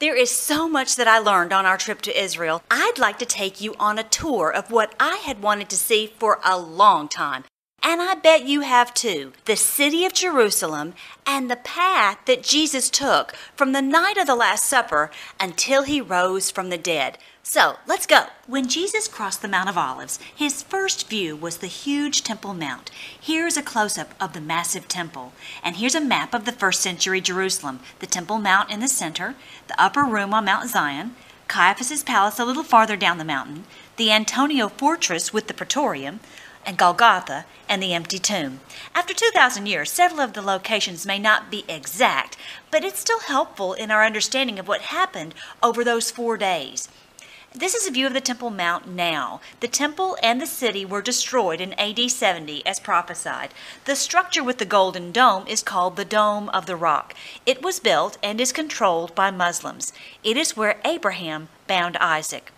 There is so much that I learned on our trip to Israel. I'd like to take you on a tour of what I had wanted to see for a long time. And I bet you have too. The city of Jerusalem and the path that Jesus took from the night of the Last Supper until he rose from the dead. So let's go. When Jesus crossed the Mount of Olives, his first view was the huge Temple Mount. Here's a close up of the massive temple. And here's a map of the first century Jerusalem the Temple Mount in the center, the upper room on Mount Zion, Caiaphas's palace a little farther down the mountain, the Antonia fortress with the Praetorium, and Golgotha, and the empty tomb. After 2,000 years, several of the locations may not be exact, but it's still helpful in our understanding of what happened over those four days. This is a view of the Temple Mount now. The temple and the city were destroyed in AD 70 as prophesied. The structure with the golden dome is called the Dome of the Rock. It was built and is controlled by Muslims. It is where Abraham bound Isaac.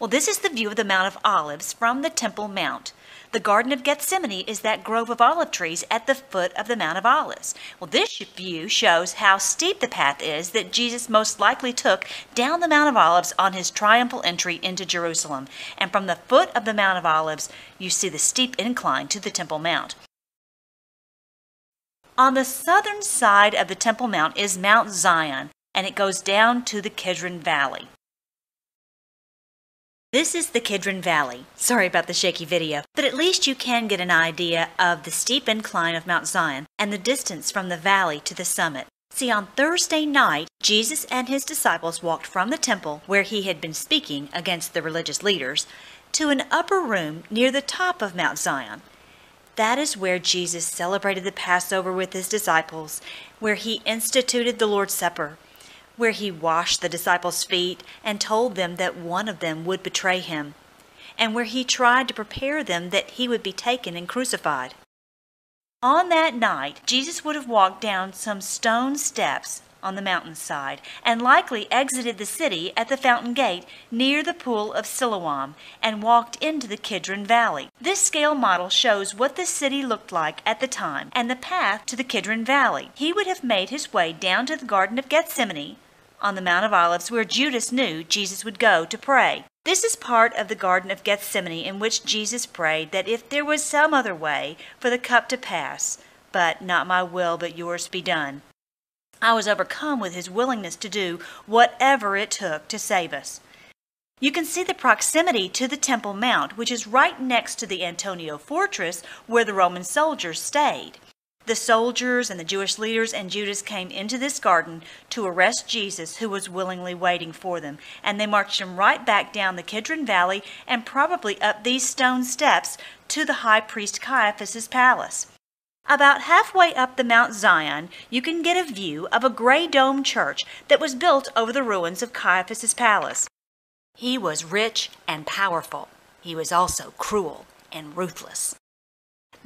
Well, this is the view of the Mount of Olives from the Temple Mount. The Garden of Gethsemane is that grove of olive trees at the foot of the Mount of Olives. Well, this view shows how steep the path is that Jesus most likely took down the Mount of Olives on his triumphal entry into Jerusalem. And from the foot of the Mount of Olives, you see the steep incline to the Temple Mount. On the southern side of the Temple Mount is Mount Zion, and it goes down to the Kidron Valley. This is the Kidron Valley. Sorry about the shaky video, but at least you can get an idea of the steep incline of Mount Zion and the distance from the valley to the summit. See, on Thursday night, Jesus and his disciples walked from the temple where he had been speaking against the religious leaders to an upper room near the top of Mount Zion. That is where Jesus celebrated the Passover with his disciples, where he instituted the Lord's Supper, where he washed the disciples' feet and told them that one of them would betray him, and where he tried to prepare them that he would be taken and crucified. On that night, Jesus would have walked down some stone steps on the mountainside and likely exited the city at the fountain gate near the pool of Siloam and walked into the Kidron Valley. This scale model shows what the city looked like at the time and the path to the Kidron Valley. He would have made his way down to the Garden of Gethsemane, on the Mount of Olives where Judas knew Jesus would go to pray. This is part of the Garden of Gethsemane in which Jesus prayed that if there was some other way for the cup to pass, but not my will but yours be done. I was overcome with his willingness to do whatever it took to save us. You can see the proximity to the Temple Mount, which is right next to the Antonia fortress where the Roman soldiers stayed. The soldiers and the Jewish leaders and Judas came into this garden to arrest Jesus, who was willingly waiting for them. And they marched him right back down the Kidron Valley and probably up these stone steps to the high priest Caiaphas's palace. About halfway up the Mount Zion, you can get a view of a gray dome church that was built over the ruins of Caiaphas's palace. He was rich and powerful. He was also cruel and ruthless.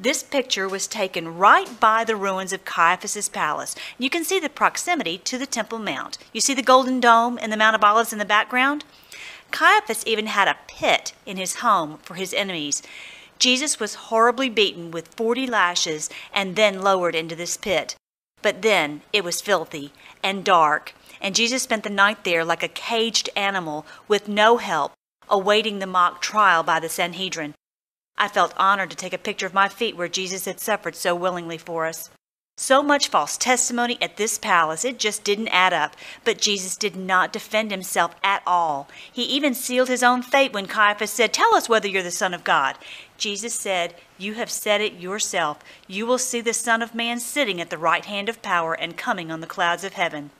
This picture was taken right by the ruins of Caiaphas's palace. You can see the proximity to the Temple Mount. You see the Golden Dome and the Mount of Olives in the background? Caiaphas even had a pit in his home for his enemies. Jesus was horribly beaten with 40 lashes and then lowered into this pit. But then it was filthy and dark, and Jesus spent the night there like a caged animal with no help, awaiting the mock trial by the Sanhedrin. I felt honored to take a picture of my feet where Jesus had suffered so willingly for us. So much false testimony at this palace, it just didn't add up. But Jesus did not defend himself at all. He even sealed his own fate when Caiaphas said, Tell us whether you're the Son of God. Jesus said, You have said it yourself. You will see the Son of Man sitting at the right hand of power and coming on the clouds of heaven.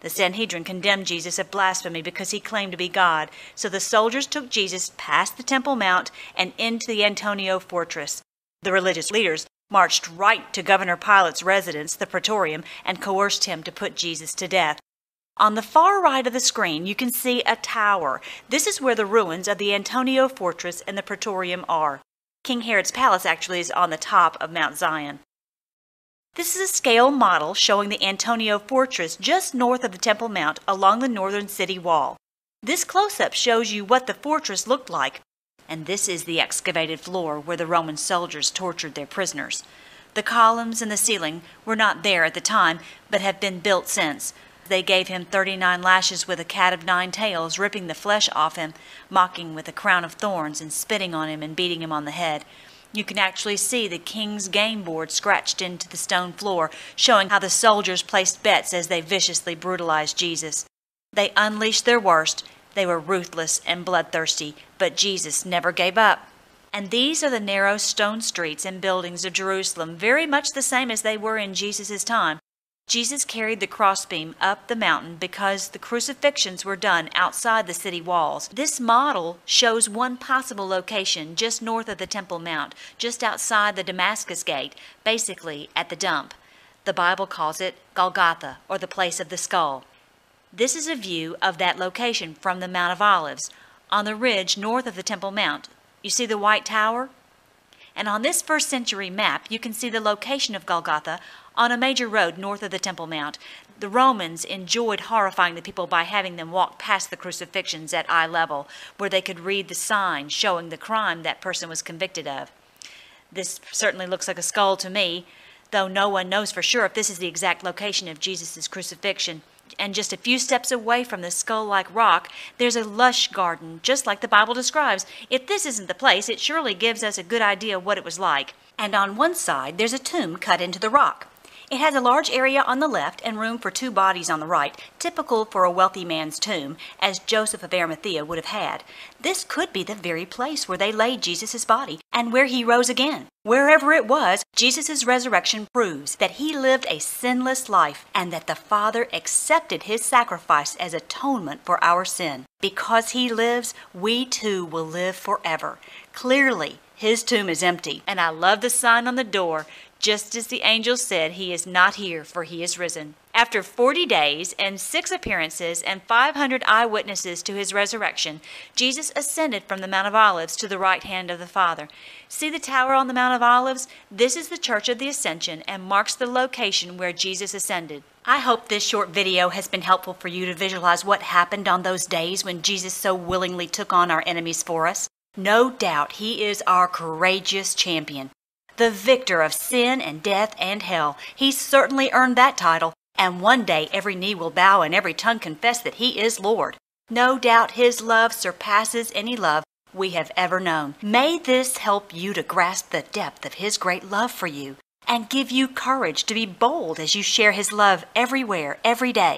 The Sanhedrin condemned Jesus of blasphemy because he claimed to be God. So the soldiers took Jesus past the Temple Mount and into the Antonia fortress. The religious leaders marched right to Governor Pilate's residence, the Praetorium, and coerced him to put Jesus to death. On the far right of the screen, you can see a tower. This is where the ruins of the Antonia fortress and the Praetorium are. King Herod's palace actually is on the top of Mount Zion. This is a scale model showing the Antonia fortress just north of the Temple Mount along the northern city wall. This close-up shows you what the fortress looked like, and this is the excavated floor where the Roman soldiers tortured their prisoners. The columns and the ceiling were not there at the time, but have been built since. They gave him 39 lashes with a cat of nine tails, ripping the flesh off him, mocking with a crown of thorns, and spitting on him and beating him on the head. You can actually see the king's game board scratched into the stone floor, showing how the soldiers placed bets as they viciously brutalized Jesus. They unleashed their worst. They were ruthless and bloodthirsty, but Jesus never gave up. And these are the narrow stone streets and buildings of Jerusalem, very much the same as they were in Jesus' time. Jesus carried the crossbeam up the mountain because the crucifixions were done outside the city walls. This model shows one possible location just north of the Temple Mount, just outside the Damascus Gate, basically at the dump. The Bible calls it Golgotha, or the place of the skull. This is a view of that location from the Mount of Olives, on the ridge north of the Temple Mount. You see the White Tower? And on this first century map, you can see the location of Golgotha on a major road north of the Temple Mount. The Romans enjoyed horrifying the people by having them walk past the crucifixions at eye level, where they could read the sign showing the crime that person was convicted of. This certainly looks like a skull to me, though no one knows for sure if this is the exact location of Jesus' crucifixion and just a few steps away from the skull like rock, there's a lush garden, just like the Bible describes. If this isn't the place, it surely gives us a good idea of what it was like. And on one side, there's a tomb cut into the rock. It has a large area on the left and room for two bodies on the right, typical for a wealthy man's tomb, as Joseph of Arimathea would have had. This could be the very place where they laid Jesus' body and where he rose again. Wherever it was, Jesus' resurrection proves that he lived a sinless life and that the Father accepted his sacrifice as atonement for our sin. Because he lives, we too will live forever. Clearly, his tomb is empty. And I love the sign on the door just as the angel said, He is not here, for He is risen. After 40 days and six appearances and 500 eyewitnesses to His resurrection, Jesus ascended from the Mount of Olives to the right hand of the Father. See the tower on the Mount of Olives? This is the Church of the Ascension and marks the location where Jesus ascended. I hope this short video has been helpful for you to visualize what happened on those days when Jesus so willingly took on our enemies for us. No doubt he is our courageous champion the victor of sin and death and hell. He certainly earned that title, and one day every knee will bow and every tongue confess that he is Lord. No doubt his love surpasses any love we have ever known. May this help you to grasp the depth of his great love for you and give you courage to be bold as you share his love everywhere, every day.